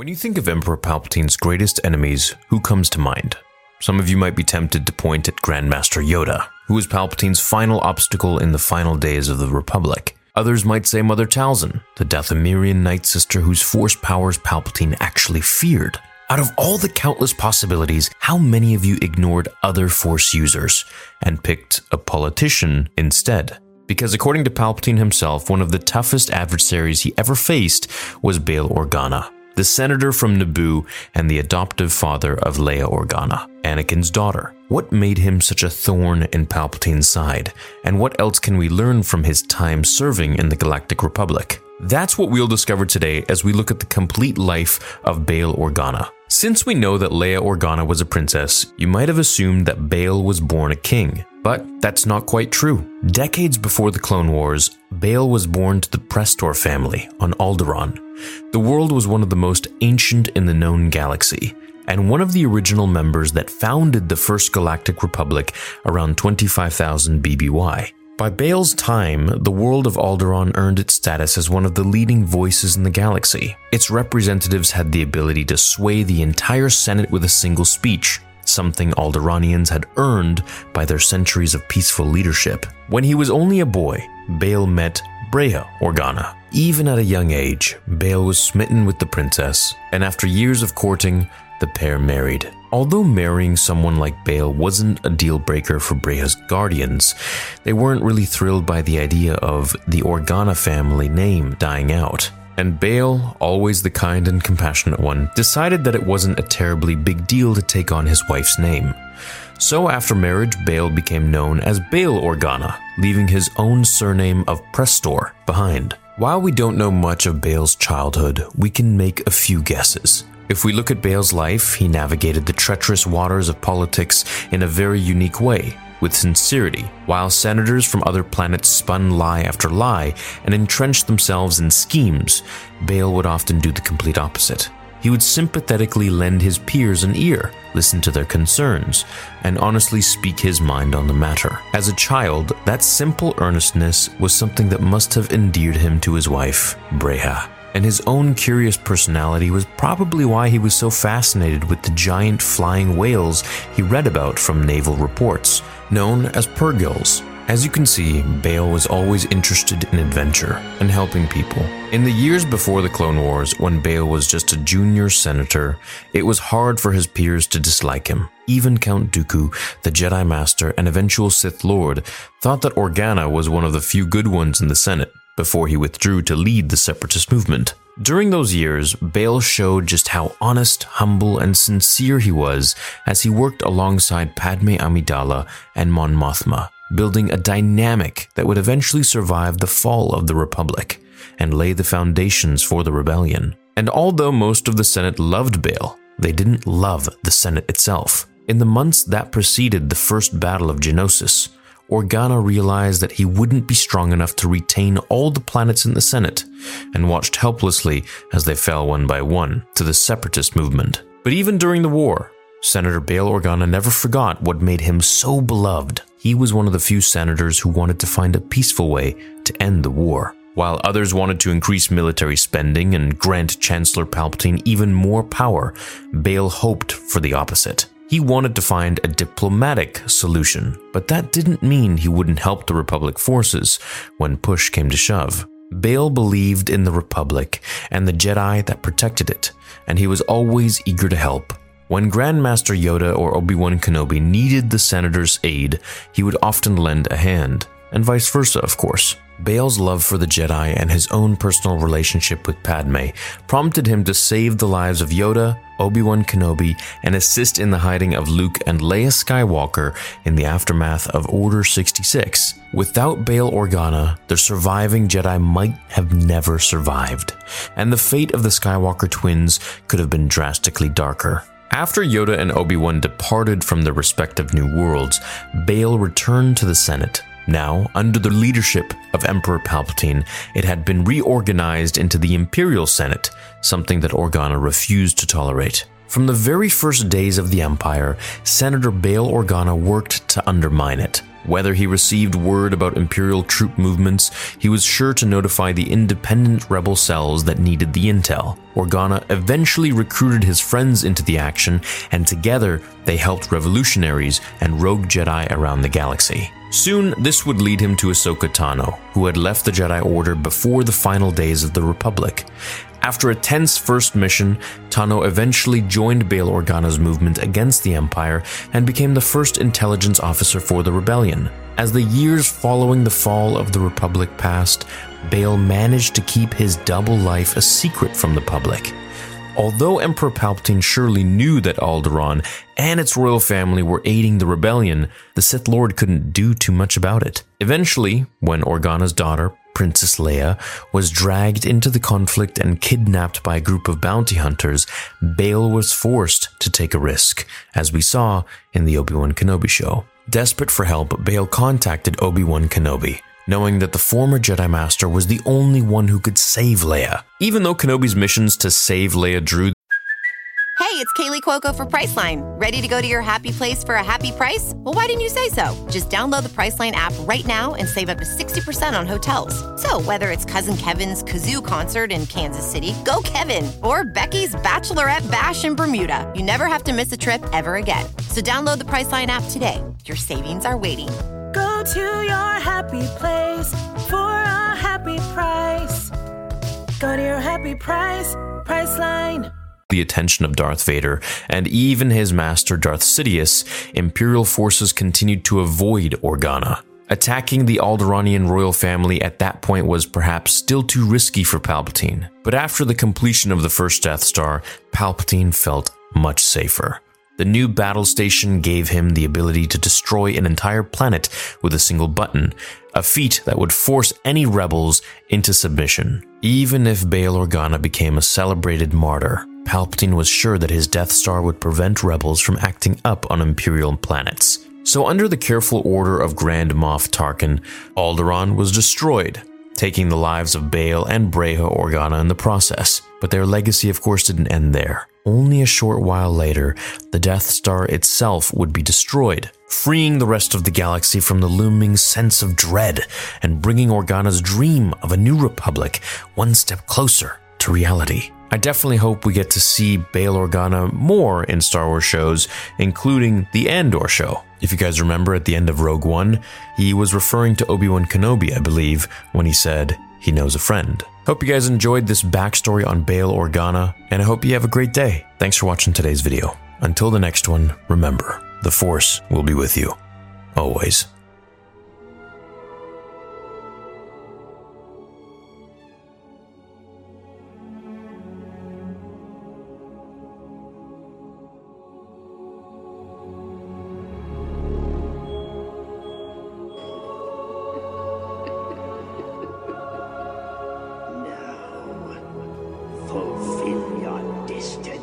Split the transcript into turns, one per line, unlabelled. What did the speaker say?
When you think of Emperor Palpatine's greatest enemies, who comes to mind? Some of you might be tempted to point at Grandmaster Yoda, who was Palpatine's final obstacle in the final days of the Republic. Others might say Mother Talzin, the Dathomirian Night Sister whose force powers Palpatine actually feared. Out of all the countless possibilities, how many of you ignored other Force users and picked a politician instead? Because according to Palpatine himself, one of the toughest adversaries he ever faced was Bail Organa, the senator from Naboo and the adoptive father of Leia Organa, Anakin's daughter. What made him such a thorn in Palpatine's side? And what else can we learn from his time serving in the Galactic Republic? That's what we'll discover today as we look at the complete life of Bail Organa. Since we know that Leia Organa was a princess, you might have assumed that Bail was born a king. But that's not quite true. Decades before the Clone Wars, Bail was born to the Prestor family on Alderaan. The world was one of the most ancient in the known galaxy, and one of the original members that founded the First Galactic Republic around 25,000 BBY. By Bail's time, the world of Alderaan earned its status as one of the leading voices in the galaxy. Its representatives had the ability to sway the entire Senate with a single speech, something Alderaanians had earned by their centuries of peaceful leadership. When he was only a boy, Bail met Breha Organa. Even at a young age, Bail was smitten with the princess, and after years of courting, the pair married. Although marrying someone like Bail wasn't a deal breaker for Breha's guardians, they weren't really thrilled by the idea of the Organa family name dying out. And Bail, always the kind and compassionate one, decided that it wasn't a terribly big deal to take on his wife's name. So after marriage, Bail became known as Bail Organa, leaving his own surname of Prestor behind. While we don't know much of Bail's childhood, we can make a few guesses. If we look at Bail's life, he navigated the treacherous waters of politics in a very unique way, with sincerity, while senators from other planets spun lie after lie and entrenched themselves in schemes, Bail would often do the complete opposite. He would sympathetically lend his peers an ear, listen to their concerns, and honestly speak his mind on the matter. As a child, that simple earnestness was something that must have endeared him to his wife, Breha and his own curious personality was probably why he was so fascinated with the giant flying whales he read about from naval reports, known as purrgils. As you can see, Bail was always interested in adventure and helping people. In the years before the Clone Wars, when Bail was just a junior senator, it was hard for his peers to dislike him. Even Count Dooku, the Jedi Master and eventual Sith Lord, thought that Organa was one of the few good ones in the Senate before he withdrew to lead the separatist movement. During those years, Bail showed just how honest, humble, and sincere he was as he worked alongside Padme Amidala and Mon Mothma, building a dynamic that would eventually survive the fall of the Republic and lay the foundations for the rebellion. And although most of the Senate loved Bail, they didn't love the Senate itself. In the months that preceded the First Battle of Geonosis, Organa realized that he wouldn't be strong enough to retain all the planets in the Senate, and watched helplessly as they fell one by one to the separatist movement. But even during the war, Senator Bail Organa never forgot what made him so beloved. He was one of the few senators who wanted to find a peaceful way to end the war. While others wanted to increase military spending and grant Chancellor Palpatine even more power, Bail hoped for the opposite. He wanted to find a diplomatic solution, but that didn't mean he wouldn't help the Republic forces when push came to shove. Bail believed in the Republic and the Jedi that protected it, and he was always eager to help. When Grandmaster Yoda or Obi Wan Kenobi needed the Senator's aid, he would often lend a hand, and vice versa, of course. Bail's love for the Jedi and his own personal relationship with Padme prompted him to save the lives of Yoda, Obi Wan Kenobi, and assist in the hiding of Luke and Leia Skywalker in the aftermath of Order 66. Without Bail Organa, the surviving Jedi might have never survived, and the fate of the Skywalker twins could have been drastically darker. After Yoda and Obi Wan departed from their respective new worlds, Bail returned to the Senate now, under the leadership of Emperor Palpatine, it had been reorganized into the Imperial Senate, something that Organa refused to tolerate. From the very first days of the Empire, Senator Bail Organa worked to undermine it. Whether he received word about Imperial troop movements, he was sure to notify the independent rebel cells that needed the intel. Organa eventually recruited his friends into the action, and together they helped revolutionaries and rogue Jedi around the galaxy. Soon, this would lead him to Ahsoka Tano, who had left the Jedi Order before the final days of the Republic. After a tense first mission, Tano eventually joined Bail Organa's movement against the Empire and became the first intelligence officer for the rebellion. As the years following the fall of the Republic passed, Bail managed to keep his double life a secret from the public. Although Emperor Palpatine surely knew that Alderaan and its royal family were aiding the rebellion, the Sith Lord couldn't do too much about it. Eventually, when Organa's daughter, Princess Leia, was dragged into the conflict and kidnapped by a group of bounty hunters, Bail was forced to take a risk, as we saw in the Obi Wan Kenobi show. Desperate for help, Bail contacted Obi Wan Kenobi, knowing that the former Jedi Master was the only one who could save Leia. Even though Kenobi's missions to save Leia drew
Hey, it's Kaley Cuoco for Priceline. Ready to go to your happy place for a happy price? Well, why didn't you say so? Just download the Priceline app right now and save up to 60% on hotels. So, whether it's Cousin Kevin's Kazoo concert in Kansas City, go Kevin, or Becky's Bachelorette Bash in Bermuda, you never have to miss a trip ever again. So, download the Priceline app today. Your savings are waiting.
To your happy place for a happy price. Go to your happy price, Priceline.
the attention of Darth Vader and even his master Darth Sidious, Imperial forces continued to avoid Organa. Attacking the Alderaanian royal family at that point was perhaps still too risky for Palpatine. But after the completion of the first Death Star, Palpatine felt much safer. The new battle station gave him the ability to destroy an entire planet with a single button, a feat that would force any rebels into submission. Even if Bail Organa became a celebrated martyr, Palpatine was sure that his Death Star would prevent rebels from acting up on Imperial planets. So, under the careful order of Grand Moff Tarkin, Alderaan was destroyed, taking the lives of Bail and Breha Organa in the process. But their legacy, of course, didn't end there. Only a short while later, the Death Star itself would be destroyed, freeing the rest of the galaxy from the looming sense of dread and bringing Organa's dream of a new republic one step closer to reality. I definitely hope we get to see Bail Organa more in Star Wars shows, including the Andor show. If you guys remember at the end of Rogue One, he was referring to Obi Wan Kenobi, I believe, when he said he knows a friend. Hope you guys enjoyed this backstory on Bail Organa, and I hope you have a great day. Thanks for watching today's video. Until the next one, remember, the Force will be with you. Always. fulfill your destiny.